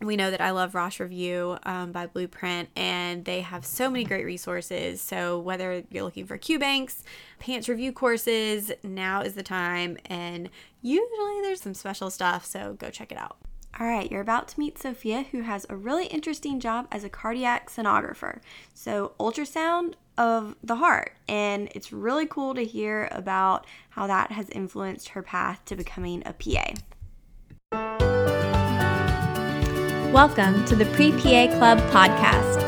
we know that I love Rosh Review um, by Blueprint, and they have so many great resources. So, whether you're looking for Q banks, PANCE review courses, now is the time. And usually there's some special stuff, so go check it out. All right, you're about to meet Sophia, who has a really interesting job as a cardiac sonographer. So, ultrasound of the heart. And it's really cool to hear about how that has influenced her path to becoming a PA. Welcome to the Pre PA Club podcast.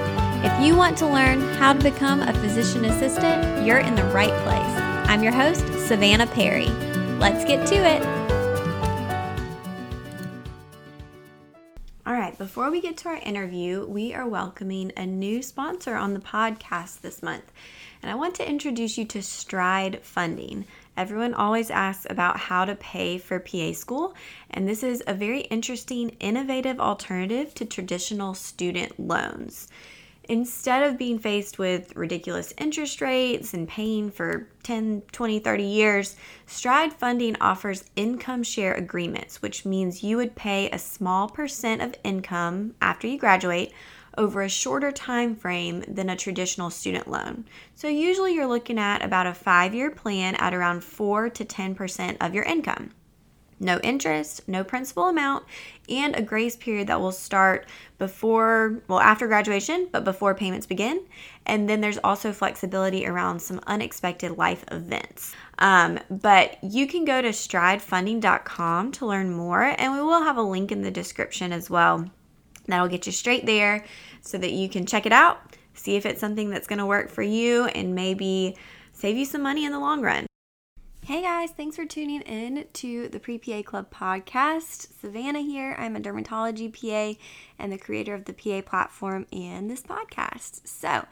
If you want to learn how to become a physician assistant, you're in the right place. I'm your host, Savannah Perry. Let's get to it. All right, before we get to our interview, we are welcoming a new sponsor on the podcast this month. And I want to introduce you to Stride Funding. Everyone always asks about how to pay for PA school, and this is a very interesting, innovative alternative to traditional student loans. Instead of being faced with ridiculous interest rates and paying for 10, 20, 30 years, Stride Funding offers income share agreements, which means you would pay a small percent of income after you graduate over a shorter time frame than a traditional student loan. So usually you're looking at about a 5-year plan at around 4 to 10% of your income. No interest, no principal amount, and a grace period that will start before, well, after graduation, but before payments begin. And then there's also flexibility around some unexpected life events. Um, but you can go to stridefunding.com to learn more, and we will have a link in the description as well. That'll get you straight there so that you can check it out, see if it's something that's going to work for you, and maybe save you some money in the long run. Hey guys, thanks for tuning in to the Pre PA Club podcast. Savannah here. I'm a dermatology PA and the creator of the PA platform and this podcast. So,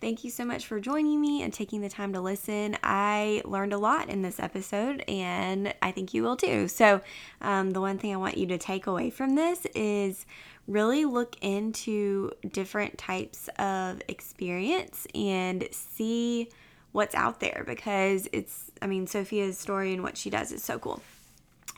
thank you so much for joining me and taking the time to listen. I learned a lot in this episode and I think you will too. So, um, the one thing I want you to take away from this is really look into different types of experience and see what's out there because it's, I mean, Sophia's story and what she does is so cool.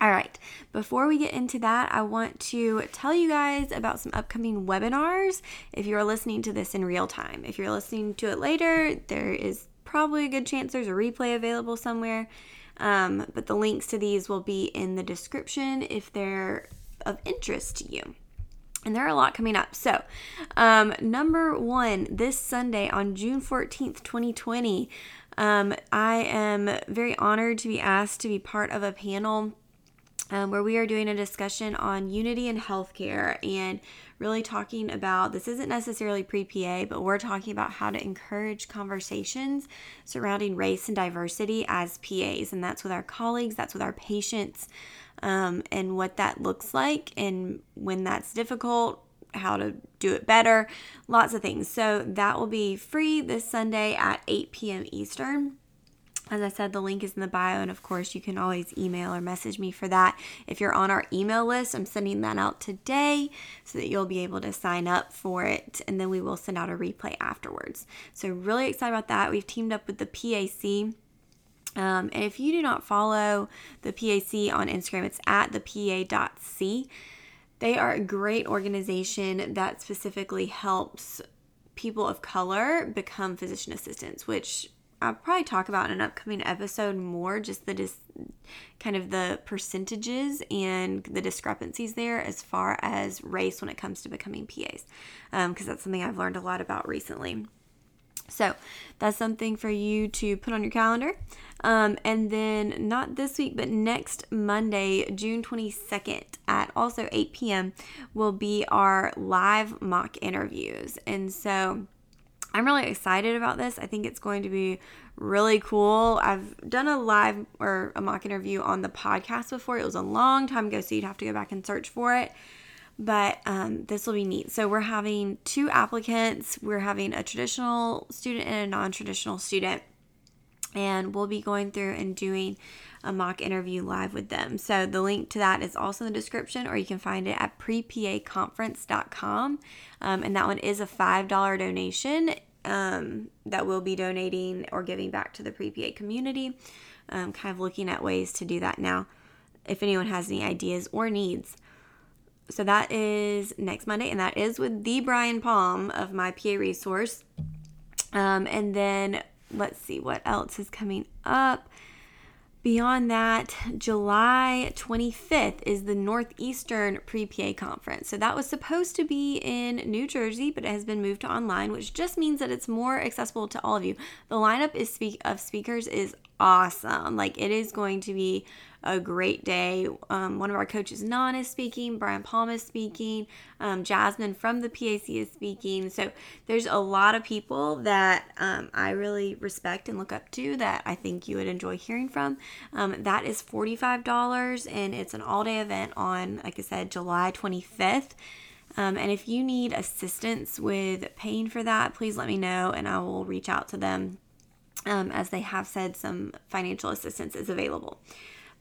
All right, before we get into that, I want to tell you guys about some upcoming webinars if you're listening to this in real time. If you're listening to it later, there is probably a good chance there's a replay available somewhere. Um, but the links to these will be in the description if they're of interest to you. And there are a lot coming up. So, um, number one, this Sunday on June 14th, 2020, um, I am very honored to be asked to be part of a panel um, where we are doing a discussion on unity in healthcare and really talking about this isn't necessarily pre PA, but we're talking about how to encourage conversations surrounding race and diversity as PAs. And that's with our colleagues, that's with our patients um, and what that looks like, and when that's difficult, how to do it better, lots of things. So that will be free this Sunday at 8 p.m. Eastern. As I said, the link is in the bio, and of course, you can always email or message me for that. If you're on our email list, I'm sending that out today so that you'll be able to sign up for it, and then we will send out a replay afterwards. So, really excited about that. We've teamed up with the PAC um, and if you do not follow the PAC on Instagram, it's at the PA.C. They are a great organization that specifically helps people of color become physician assistants, which I'll probably talk about in an upcoming episode more, just the dis- kind of the percentages and the discrepancies there as far as race when it comes to becoming PAs, because um, that's something I've learned a lot about recently. So that's something for you to put on your calendar. Um, and then not this week, but next Monday, June 22nd at also 8 p.m. will be our live mock interviews. And so I'm really excited about this. I think it's going to be really cool. I've done a live or a mock interview on the podcast before. It was a long time ago, so you'd have to go back and search for it but um, this will be neat. So we're having two applicants. We're having a traditional student and a non-traditional student, and we'll be going through and doing a mock interview live with them. So the link to that is also in the description, or you can find it at prepaconference.com. Um, and that one is a $5 donation um, that we'll be donating or giving back to the pre-PA community. Um, kind of looking at ways to do that now. If anyone has any ideas or needs, so that is next Monday, and that is with the Brian Palm of my PA resource. Um, and then let's see what else is coming up. Beyond that, July 25th is the Northeastern Pre PA Conference. So that was supposed to be in New Jersey, but it has been moved to online, which just means that it's more accessible to all of you. The lineup is speak of speakers is awesome. Like it is going to be a great day. Um, one of our coaches, Nan, is speaking. Brian Palm is speaking. Um, Jasmine from the PAC is speaking. So there's a lot of people that um, I really respect and look up to that I think you would enjoy hearing from. Um, that is $45 and it's an all day event on, like I said, July 25th. Um, and if you need assistance with paying for that, please let me know and I will reach out to them um, as they have said some financial assistance is available.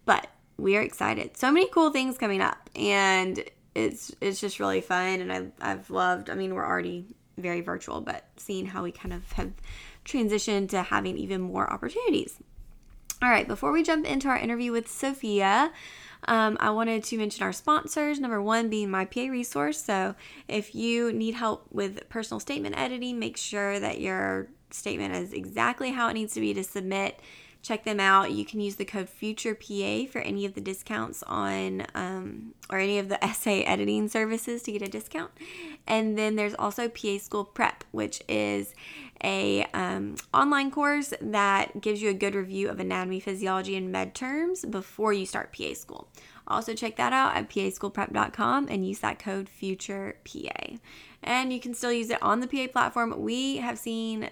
But we are excited. So many cool things coming up, and it's it's just really fun. And I I've loved. I mean, we're already very virtual, but seeing how we kind of have transitioned to having even more opportunities. All right, before we jump into our interview with Sophia, um, I wanted to mention our sponsors. Number one being my PA resource. So if you need help with personal statement editing, make sure that your statement is exactly how it needs to be to submit check them out. You can use the code FuturePA for any of the discounts on um, or any of the essay editing services to get a discount. And then there's also PA School Prep, which is a um, online course that gives you a good review of anatomy, physiology, and med terms before you start PA school. Also check that out at paschoolprep.com and use that code FuturePA. And you can still use it on the PA platform. We have seen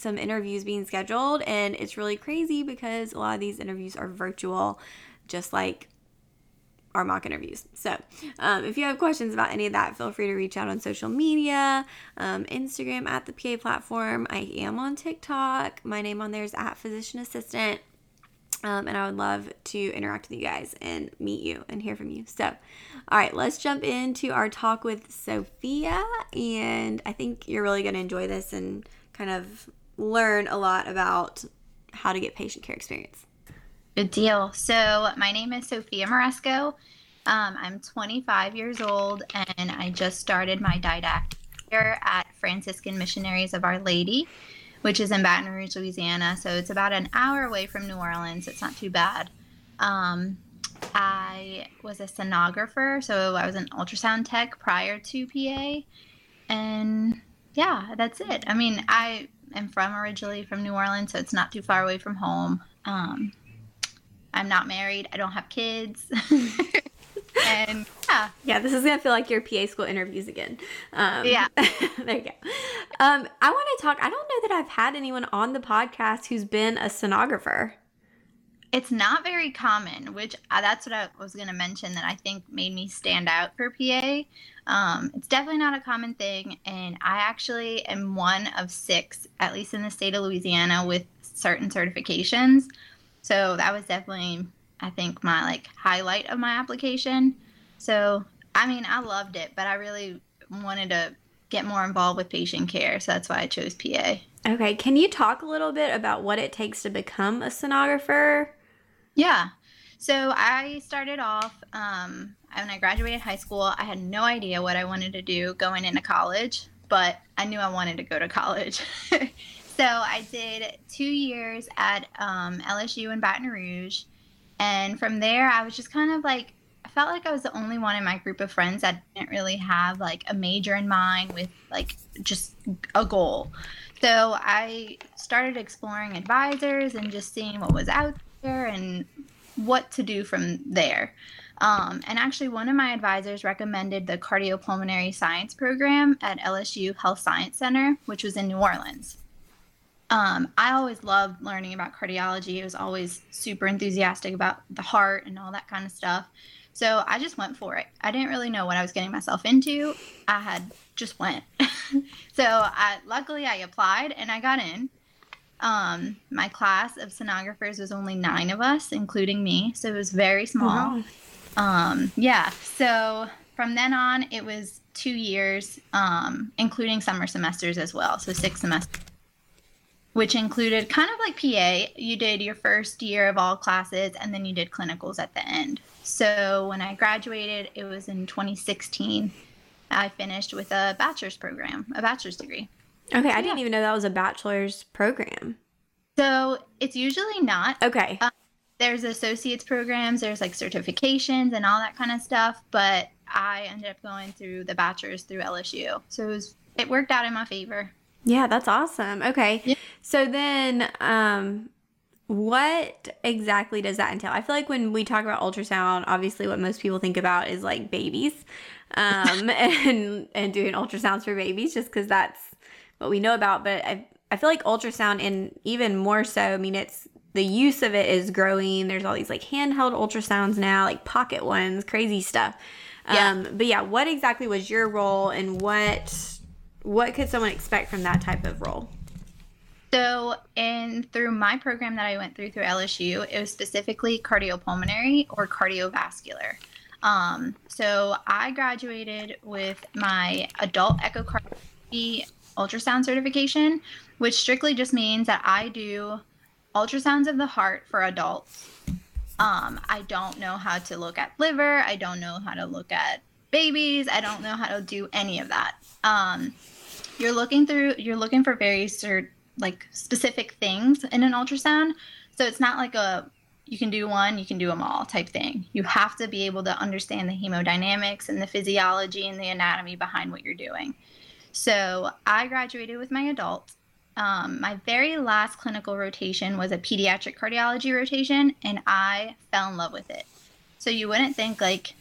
some interviews being scheduled, and it's really crazy because a lot of these interviews are virtual, just like our mock interviews. So, um, if you have questions about any of that, feel free to reach out on social media, um, Instagram at the PA platform. I am on TikTok. My name on there is at physician assistant. Um, and I would love to interact with you guys and meet you and hear from you. So, all right, let's jump into our talk with Sophia. And I think you're really going to enjoy this and kind of learn a lot about how to get patient care experience. Good deal. So, my name is Sophia Maresco. Um, I'm 25 years old and I just started my didactic here at Franciscan Missionaries of Our Lady, which is in Baton Rouge, Louisiana. So, it's about an hour away from New Orleans. It's not too bad. Um, I was a sonographer, so I was an ultrasound tech prior to PA. And yeah, that's it. I mean, I am from originally from New Orleans, so it's not too far away from home. Um, I'm not married. I don't have kids. and yeah, yeah, this is gonna feel like your PA school interviews again. Um, yeah, there you go. Um, I want to talk. I don't know that I've had anyone on the podcast who's been a sonographer. It's not very common, which uh, that's what I was going to mention that I think made me stand out for PA. Um, it's definitely not a common thing, and I actually am one of six, at least in the state of Louisiana, with certain certifications. So that was definitely, I think, my like highlight of my application. So I mean, I loved it, but I really wanted to get more involved with patient care, so that's why I chose PA. Okay, can you talk a little bit about what it takes to become a sonographer? Yeah. So I started off um, when I graduated high school. I had no idea what I wanted to do going into college, but I knew I wanted to go to college. so I did two years at um, LSU in Baton Rouge. And from there, I was just kind of like, I felt like I was the only one in my group of friends that didn't really have like a major in mind with like just a goal. So I started exploring advisors and just seeing what was out there and what to do from there. Um, and actually, one of my advisors recommended the cardiopulmonary science program at LSU Health Science Center, which was in New Orleans. Um, I always loved learning about cardiology. I was always super enthusiastic about the heart and all that kind of stuff. So I just went for it. I didn't really know what I was getting myself into. I had just went. so I, luckily I applied and I got in. Um, my class of sonographers was only nine of us, including me. So it was very small. Wow. Um, yeah. So from then on, it was two years, um, including summer semesters as well. So six semesters, which included kind of like PA. You did your first year of all classes, and then you did clinicals at the end. So when I graduated, it was in 2016. I finished with a bachelor's program, a bachelor's degree. Okay, I didn't even know that was a bachelor's program. So it's usually not. Okay. Um, there's associates programs, there's like certifications and all that kind of stuff, but I ended up going through the bachelor's through LSU. So it was it worked out in my favor. Yeah, that's awesome. Okay. Yeah. So then um what exactly does that entail? I feel like when we talk about ultrasound, obviously what most people think about is like babies. Um and and doing ultrasounds for babies just cuz that's what we know about, but I I feel like ultrasound and even more so, I mean it's the use of it is growing. There's all these like handheld ultrasounds now, like pocket ones, crazy stuff. Yeah. Um, but yeah, what exactly was your role and what what could someone expect from that type of role? So, in through my program that I went through through LSU, it was specifically cardiopulmonary or cardiovascular. Um, so, I graduated with my adult echocardiography ultrasound certification, which strictly just means that I do ultrasounds of the heart for adults. Um, I don't know how to look at liver. I don't know how to look at babies. I don't know how to do any of that. Um, you're looking through. You're looking for very cert, like specific things in an ultrasound. So it's not like a you can do one, you can do them all type thing. You have to be able to understand the hemodynamics and the physiology and the anatomy behind what you're doing. So I graduated with my adult um, my very last clinical rotation was a pediatric cardiology rotation, and I fell in love with it. So you wouldn't think like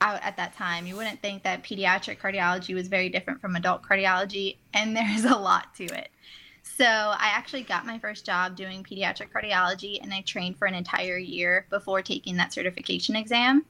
out at that time, you wouldn't think that pediatric cardiology was very different from adult cardiology, and there's a lot to it. So I actually got my first job doing pediatric cardiology, and I trained for an entire year before taking that certification exam.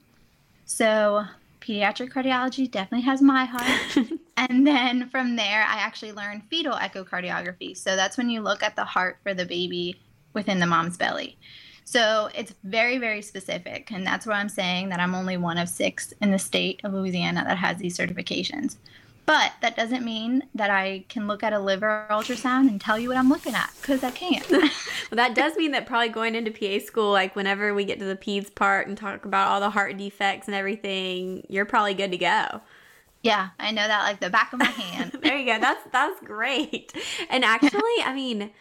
So pediatric cardiology definitely has my heart. and then from there, I actually learned fetal echocardiography. So that's when you look at the heart for the baby within the mom's belly. So it's very, very specific. And that's why I'm saying that I'm only one of six in the state of Louisiana that has these certifications. But that doesn't mean that I can look at a liver ultrasound and tell you what I'm looking at because I can't. well, that does mean that probably going into PA school, like whenever we get to the peds part and talk about all the heart defects and everything, you're probably good to go. Yeah, I know that like the back of my hand. there you go. That's that's great. And actually, I mean,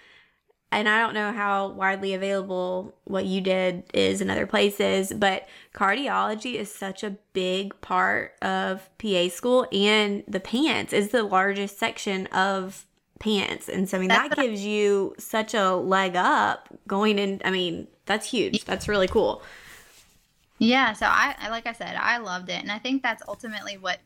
and I don't know how widely available what you did is in other places, but cardiology is such a big part of PA school, and the PANCE is the largest section of PANCE. And so, I mean, that's that gives you such a leg up going in. I mean, that's huge. That's really cool. Yeah. So, I, like I said, I loved it. And I think that's ultimately what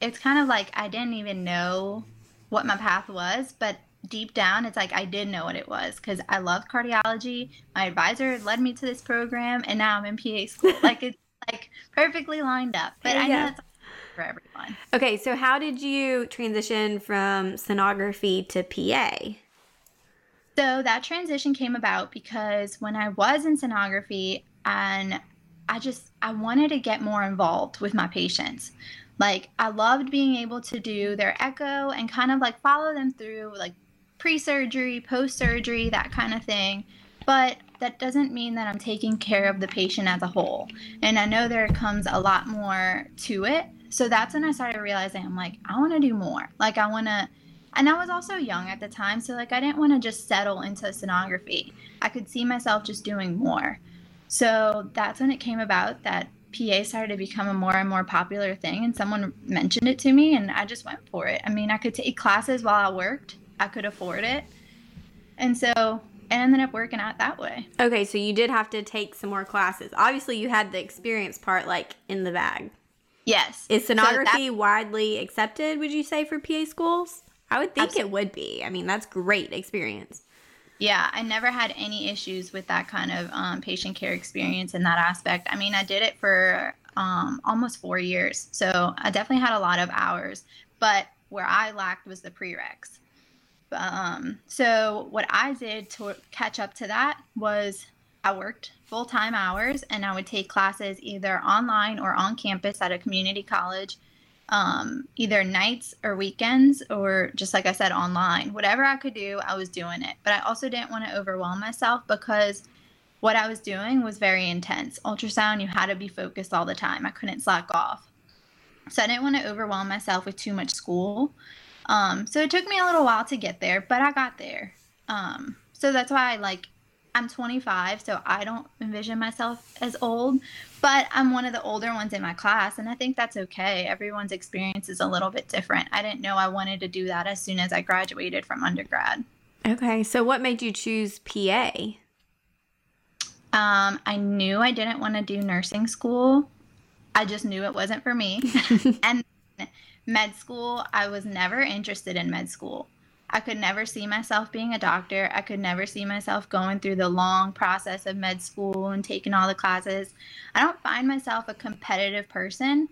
it's kind of like I didn't even know what my path was, but deep down, it's like I did know what it was because I love cardiology. My advisor led me to this program, and now I'm in PA school. like it's like perfectly lined up. But yeah. I know that's for everyone. Okay, so how did you transition from sonography to PA? So that transition came about because when I was in sonography and I just I wanted to get more involved with my patients. Like I loved being able to do their echo and kind of like follow them through like pre surgery, post surgery, that kind of thing. But that doesn't mean that I'm taking care of the patient as a whole. And I know there comes a lot more to it. So that's when I started realizing I'm like, I want to do more. Like, I want to. And I was also young at the time, so like I didn't want to just settle into sonography. I could see myself just doing more. So that's when it came about that PA started to become a more and more popular thing, and someone mentioned it to me, and I just went for it. I mean, I could take classes while I worked, I could afford it. And so I ended up working out that way. Okay, so you did have to take some more classes. Obviously, you had the experience part like in the bag. Yes. Is So sonography that- widely accepted, would you say, for PA schools? I would think Absol- it would be. I mean, that's great experience. Yeah, I never had any issues with that kind of um, patient care experience in that aspect. I mean, I did it for um, almost four years, so I definitely had a lot of hours. But where I lacked was the prereqs. Um, so what I did to catch up to that was I worked full time hours, and I would take classes either online or on campus at a community college um, either nights or weekends, or just like I said, online. Whatever I could do, I was doing it. But I also didn't want to overwhelm myself because what I was doing was very intense. Ultrasound, you had to be focused all the time. I couldn't slack off. So I didn't want to overwhelm myself with too much school. Um, so it took me a little while to get there, but I got there. Um, so that's why I like I'm 25, so I don't envision myself as old, but I'm one of the older ones in my class, and I think that's okay. Everyone's experience is a little bit different. I didn't know I wanted to do that as soon as I graduated from undergrad. Okay, so what made you choose PA? Um, I knew I didn't want to do nursing school. I just knew it wasn't for me. and med school, I was never interested in med school. I could never see myself being a doctor. I could never see myself going through the long process of med school and taking all the classes. I don't find myself a competitive person.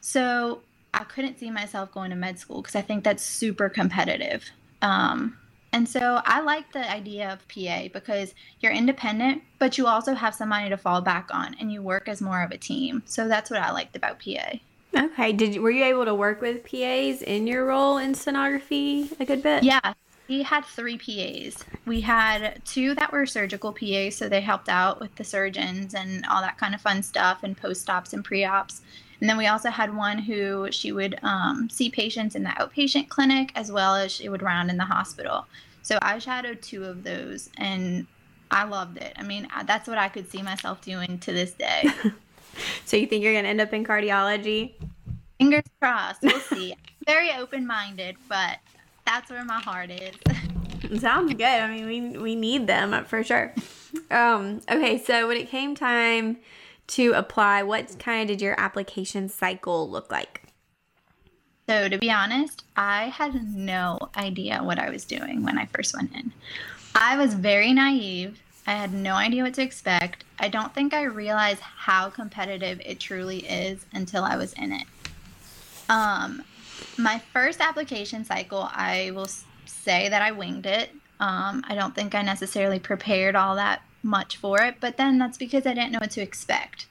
So I couldn't see myself going to med school because I think that's super competitive. Um, and so I like the idea of PA because you're independent, but you also have somebody to fall back on and you work as more of a team. So that's what I liked about PA. Okay, did you, were you able to work with PAs in your role in sonography a good bit? Yeah, we had three PAs. We had two that were surgical PAs, so they helped out with the surgeons and all that kind of fun stuff and post ops and pre ops. And then we also had one who she would um, see patients in the outpatient clinic as well as she would round in the hospital. So I shadowed two of those and I loved it. I mean, that's what I could see myself doing to this day. So you think you're going to end up in cardiology? Fingers crossed. We'll see. Very open minded, but that's where my heart is. Sounds good. I mean, we we need them uh, for sure. Um, okay, so when it came time to apply, what kind of did your application cycle look like? So, to be honest, I had no idea what I was doing when I first went in. I was very naive. I had no idea what to expect. I don't think I realized how competitive it truly is until I was in it. Um, my first application cycle, I will say that I winged it. Um, I don't think I necessarily prepared all that much for it, but then that's because I didn't know what to expect.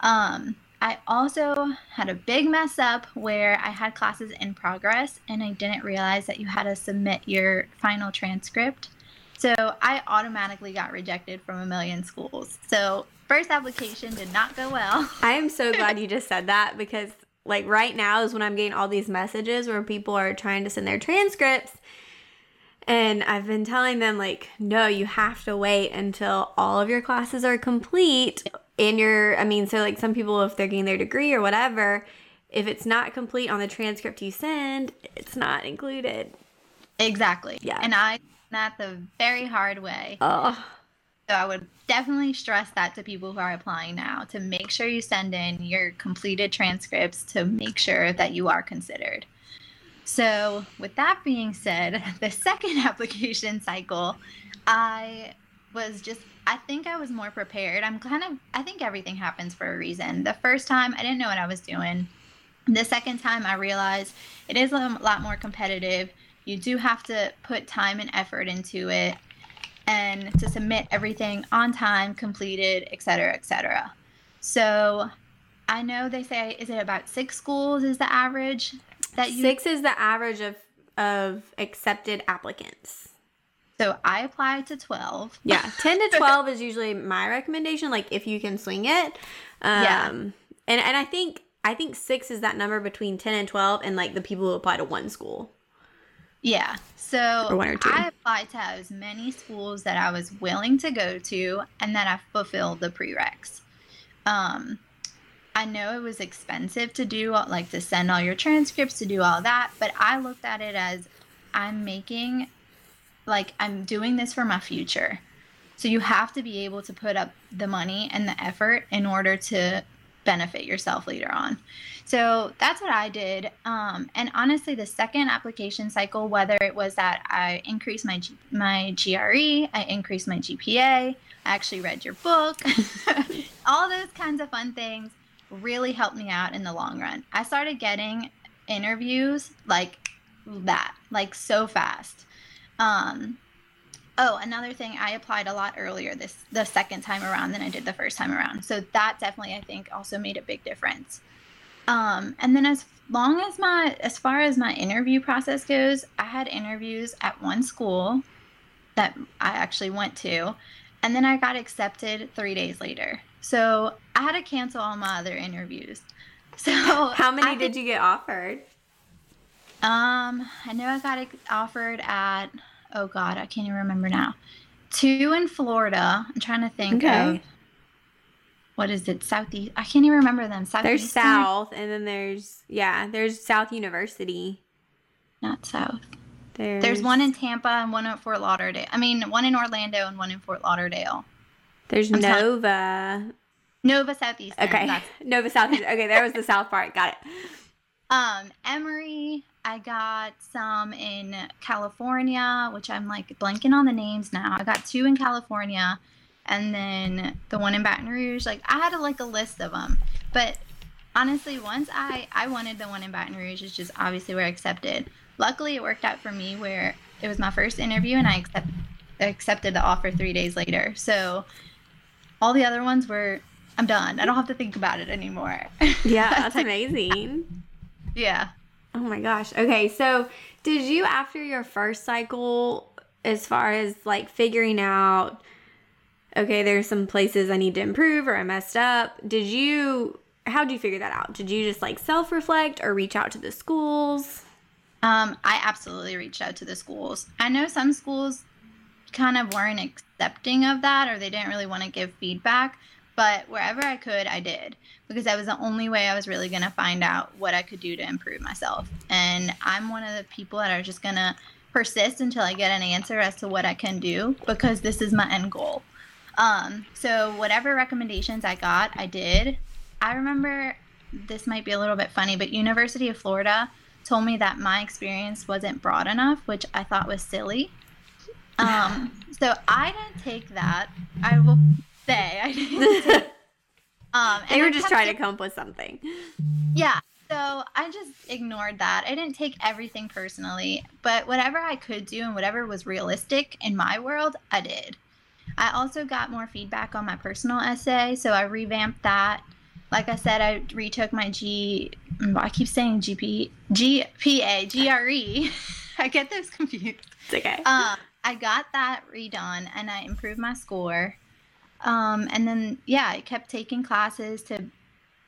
Um, I also had a big mess up where I had classes in progress and I didn't realize that you had to submit your final transcript. So I automatically got rejected from a million schools. So first application did not go well. I am so glad you just said that because like right now is when I'm getting all these messages where people are trying to send their transcripts and I've been telling them like no, you have to wait until all of your classes are complete in your I mean so like some people if they're getting their degree or whatever, if it's not complete on the transcript you send, it's not included. Exactly. Yeah. And I that the very hard way. Oh, So I would definitely stress that to people who are applying now to make sure you send in your completed transcripts to make sure that you are considered. So, with that being said, the second application cycle, I was just, I think I was more prepared. I'm kind of, I think everything happens for a reason. The first time, I didn't know what I was doing. The second time, I realized it is a lot more competitive. You do have to put time and effort into it and to submit everything on time, completed, et cetera, et cetera. So I know they say, is it about six schools is the average that you six is the average of of accepted applicants. So I applied to 12. Yeah, 10 to 12 is usually my recommendation like if you can swing it. Um Yeah. and and I think I think 6 is that number between 10 and 12 and like the people who apply to one school. Yeah. So Or one or two. I applied to as many schools that I was willing to go to and that I fulfilled the prereqs. Um, I know it was expensive to do, like to send all your transcripts, to do all that, but I looked at it as I'm making, like, I'm doing this for my future. So you have to be able to put up the money and the effort in order to benefit yourself later on. So that's what I did. Um, and honestly, the second application cycle, whether it was that I increased my G- my GRE, I increased my GPA, I actually read your book, all those kinds of fun things really helped me out in the long run. I started getting interviews like that, like so fast. Um, Oh, another thing, I applied a lot earlier this the second time around than I did the first time around. So that definitely I think also made a big difference. Um, and then as long as my as far as my interview process goes, I had interviews at one school that I actually went to, and then I got accepted three days later. So I had to cancel all my other interviews. So how many I did you get offered? Um, I know I got offered at oh god, I can't even remember now. Two in Florida. I'm trying to think Okay. of what is it? Southeast. I can't even remember them. Southeast. There's South, and then there's yeah, there's South University. Not South. There's, There's one in Tampa and one at Fort Lauderdale. I mean, one in Orlando and one in Fort Lauderdale. There's I'm. Nova. Nova Southeast. Okay, Nova Southeast. Okay, there was the South part. Got it. um, Emory. I got some in California, which I'm like blanking on the names now. I got two in California, and then the one in Baton Rouge. Like I had a, like a list of them, but honestly, once I I wanted the one in Baton Rouge, which is obviously where I accepted. Luckily, it worked out for me where it was my first interview, and I accept, accepted the offer three days later. So all the other ones were I'm done. I don't have to think about it anymore. Yeah, that's amazing. yeah. Oh my gosh. Okay, so did you after your first cycle, as far as like figuring out, okay, there's some places I need to improve or I messed up, did you, how did you figure that out? Did you just like self reflect or reach out to the schools? Um, I absolutely reached out to the schools. I know some schools kind of weren't accepting of that or they didn't really want to give feedback, but wherever I could, I did because that was the only way I was really going to find out what I could do to improve myself. And I'm one of the people that are just going to persist until I get an answer as to what I can do because this is my end goal. Um, so whatever recommendations I got, I did. I remember this might be a little bit funny, but University of Florida told me that my experience wasn't broad enough, which I thought was silly. Um, so I didn't take that. I will say I didn't. Um, They were just trying to come up with something. yeah. So I just ignored that. I didn't take everything personally, but whatever I could do and whatever was realistic in my world, I did. I also got more feedback on my personal essay, so I revamped that. Like I said, I retook my G. I keep saying GP, GPA, GRE. I get those confused. It's okay. Um, I got that redone and I improved my score. Um, and then yeah, I kept taking classes to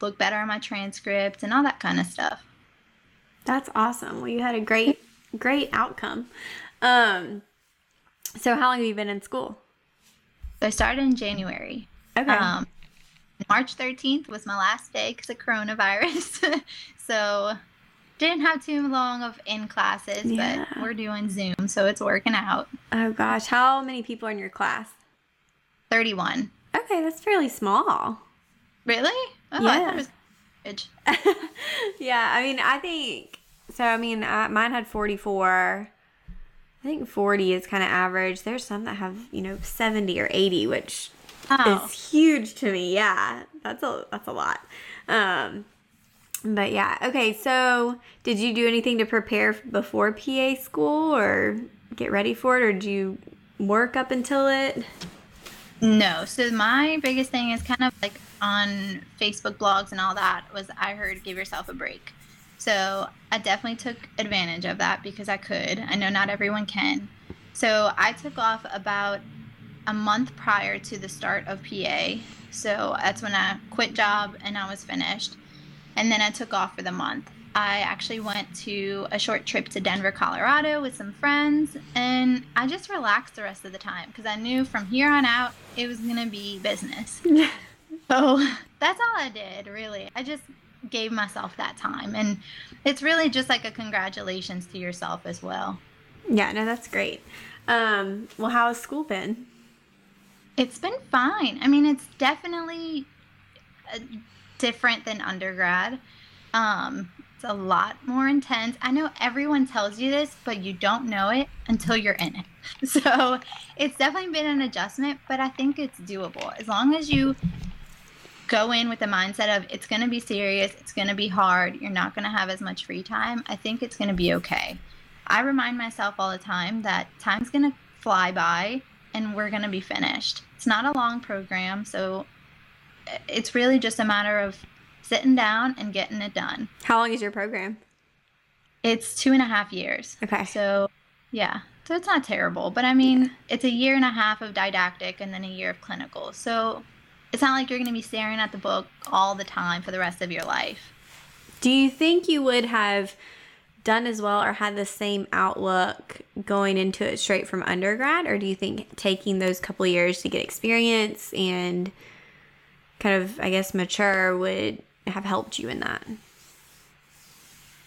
look better on my transcripts and all that kind of stuff. That's awesome. Well, you had a great, great outcome. Um, so how long have you been in school? So I started in January. Okay. Um, March 13th was my last day because of coronavirus. so didn't have too long of in classes, Yeah. but we're doing Zoom, so it's working out. oh gosh, how many people are in your class? 31. Okay, that's fairly small. Really? Oh, I Yeah. thought it was huge. yeah, I mean, I think so. I mean, uh, mine had 44. I think 40 is kind of average. There's some that have, you know, 70 or 80, which Oh. is huge to me. Yeah, that's a that's a lot. Um, but yeah, okay. So, did you do anything to prepare before PA school or get ready for it, or did you work up until it? No. So my biggest thing is kind of like on Facebook blogs and all that was I heard give yourself a break. So I definitely took advantage of that because I could. I know not everyone can. So I took off about a month prior to the start of PA. So that's when I quit job and I was finished. And then I took off for the month. I actually went to a short trip to Denver, Colorado with some friends, and I just relaxed the rest of the time because I knew from here on out it was going to be business. So that's all I did, really. I just gave myself that time. And it's really just like a congratulations to yourself as well. Yeah, no, that's great. Um, well, how has school been? It's been fine. I mean, it's definitely uh, different than undergrad. Um, it's a lot more intense. I know everyone tells you this, but you don't know it until you're in it. So it's definitely been an adjustment, but I think it's doable. As long as you go in with the mindset of it's going to be serious, it's going to be hard, you're not going to have as much free time, I think it's going to be okay. I remind myself all the time that time's going to fly by and we're going to be finished. It's not a long program, so it's really just a matter of sitting down and getting it done. How long is your program? It's two and a half years. Okay. So, yeah. So it's not terrible, but I mean, it's a year and a half of didactic and then a year of clinical. So it's not like you're going to be staring at the book all the time for the rest of your life. Do you think you would have done as well or had the same outlook going into it straight from undergrad? Or do you think taking those couple years to get experience and kind of, I guess, mature would have helped you in that?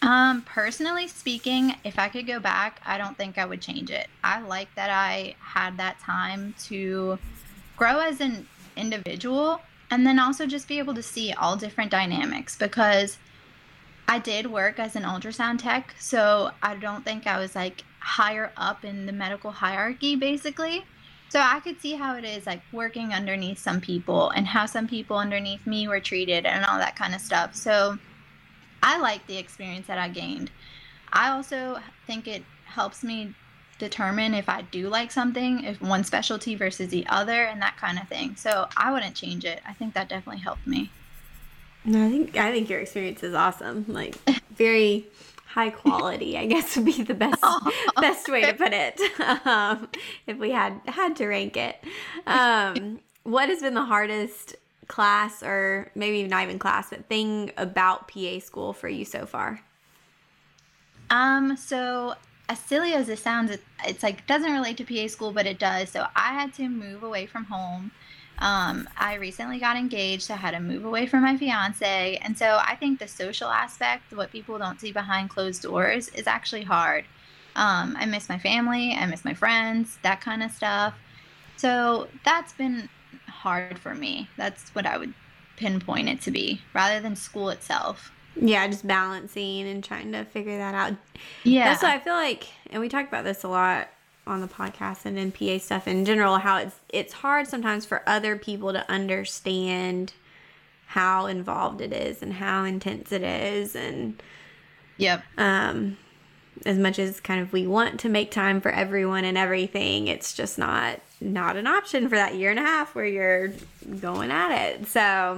Um, personally speaking, if I could go back, I don't think I would change it. I like that I had that time to grow as an individual and then also just be able to see all different dynamics because I did work as an ultrasound tech, so I don't think I was like higher up in the medical hierarchy basically. So I could see how it is like working underneath some people and how some people underneath me were treated and all that kind of stuff. So I like the experience that I gained. I also think it helps me determine if I do like something, if one specialty versus the other, and that kind of thing. So I wouldn't change it. I think that definitely helped me. No, I think I think your experience is awesome. Like very high quality, I guess would be the best best way to put it. Um, if we had had to rank it, um, what has been the hardest class, or maybe not even class, but thing about PA school for you so far? Um, so as silly as it sounds, it, it's like it doesn't relate to PA school, but it does. So I had to move away from home. Um, I recently got engaged, I had to move away from my fiance. And so I think the social aspect, what people don't see behind closed doors, is actually hard. Um, I miss my family, I miss my friends, that kind of stuff. So that's been hard for me. That's what I would pinpoint it to be, rather than school itself. Yeah, just balancing and trying to figure that out. Yeah. That's what I feel like, and we talk about this a lot on the podcast and in PA stuff in general, how it's it's hard sometimes for other people to understand how involved it is and how intense it is and Yep. um as much as kind of we want to make time for everyone and everything, it's just not not an option for that year and a half where you're going at it. So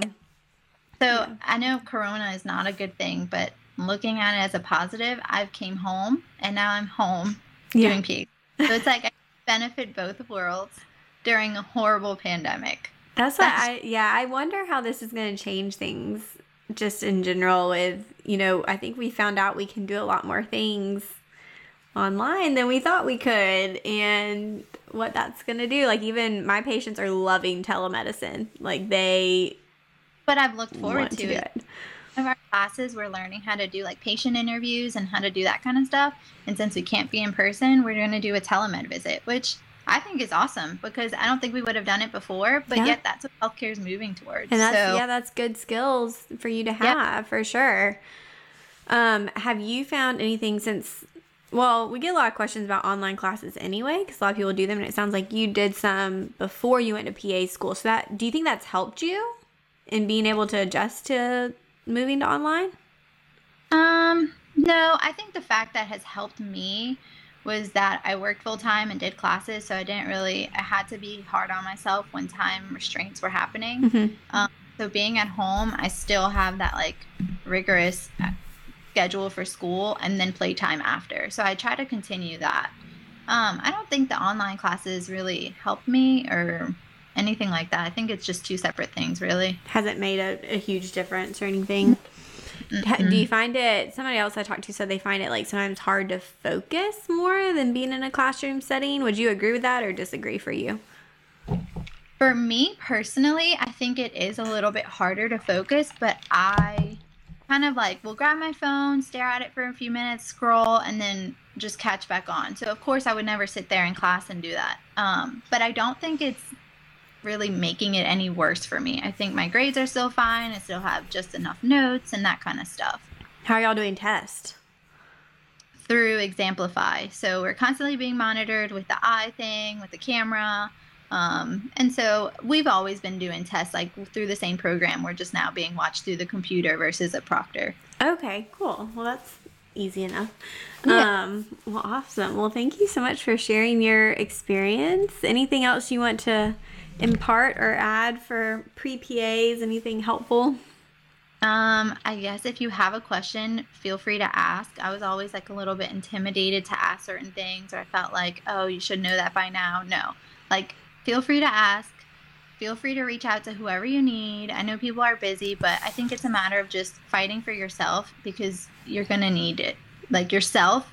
So I know Corona is not a good thing, but looking at it as a positive, I've came home and now I'm home Yeah. doing PA. So it's like I benefit both worlds during a horrible pandemic. That's why That's- I yeah, I wonder how this is going to change things just in general with, you know, I think we found out we can do a lot more things online than we thought we could and what that's going to do. Like even my patients are loving telemedicine. Like they But I've looked forward to, to it. it. One of our classes, we're learning how to do like patient interviews and how to do that kind of stuff. And since we can't be in person, we're going to do a telemed visit, which I think is awesome because I don't think we would have done it before, but Yeah. yet that's what healthcare is moving towards. And that's so, yeah, that's good skills for you to have for sure. Um, have you found anything since? Well, we get a lot of questions about online classes anyway, because a lot of people do them, and it sounds like you did some before you went to PA school. So that do you think that's helped you in being able to adjust to moving to online? Um, no, I think the fact that has helped me was that I worked full time and did classes, so I didn't really I had to be hard on myself when time restraints were happening. Mm-hmm. So being at home, I still have that like rigorous uh, schedule for school and then playtime after. So I try to continue that. Um, I don't think the online classes really helped me or anything like that. I think it's just two separate things, really. Hasn't made a, a huge difference or anything. Ha- Do you find it? Somebody else I talked to said they find it like sometimes hard to focus more than being in a classroom setting. Would you agree with that or disagree for you? For me personally, I think it is a little bit harder to focus, but I kind of like will grab my phone, stare at it for a few minutes, scroll, and then just catch back on. So of course I would never sit there in class and do that. Um, but I don't think it's really making it any worse for me. I think my grades are still fine. I still have just enough notes and that kind of stuff. How are y'all doing tests? Through Examplify. So we're constantly being monitored with the eye thing, with the camera. Um, and so we've always been doing tests like through the same program. We're just now being watched through the computer versus a proctor. Okay, cool. Well, that's easy enough. Yeah. Um, well, awesome. Well, thank you so much for sharing your experience. Anything else you want to impart or add for pre PAs? Anything helpful? Um, I guess if you have a question, feel free to ask. I was always like a little bit intimidated to ask certain things, or I felt like, oh, you should know that by now. No, like, feel free to ask. Feel free to reach out to whoever you need. I know people are busy, but I think it's a matter of just fighting for yourself because you're going to need it, like yourself,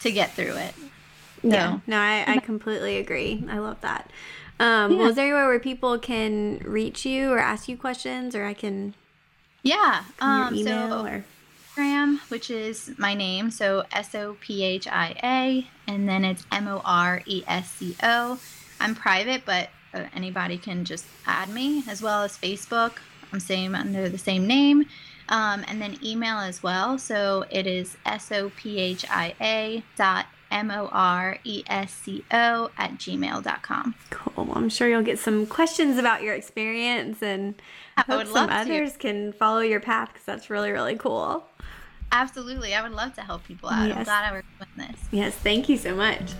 to get through it. Yeah. No, I, I completely agree. I love that. Um, Yeah. well, is there anywhere where people can reach you or ask you questions, or I can Yeah. Um, email so or Instagram, which is my name, so S O P H I A, and then it's M O R E S C O. I'm private, but uh, anybody can just add me, as well as Facebook. I'm same under the same name, um, and then email as well. So it is S O P H I A dot M O R E S C O at gmail.com. Cool. Well, I'm sure you'll get some questions about your experience, and I hope would some love to. others can follow your path because that's really, really cool. Absolutely. I would love to help people out. I'm glad I worked with this. Yes, thank you so much.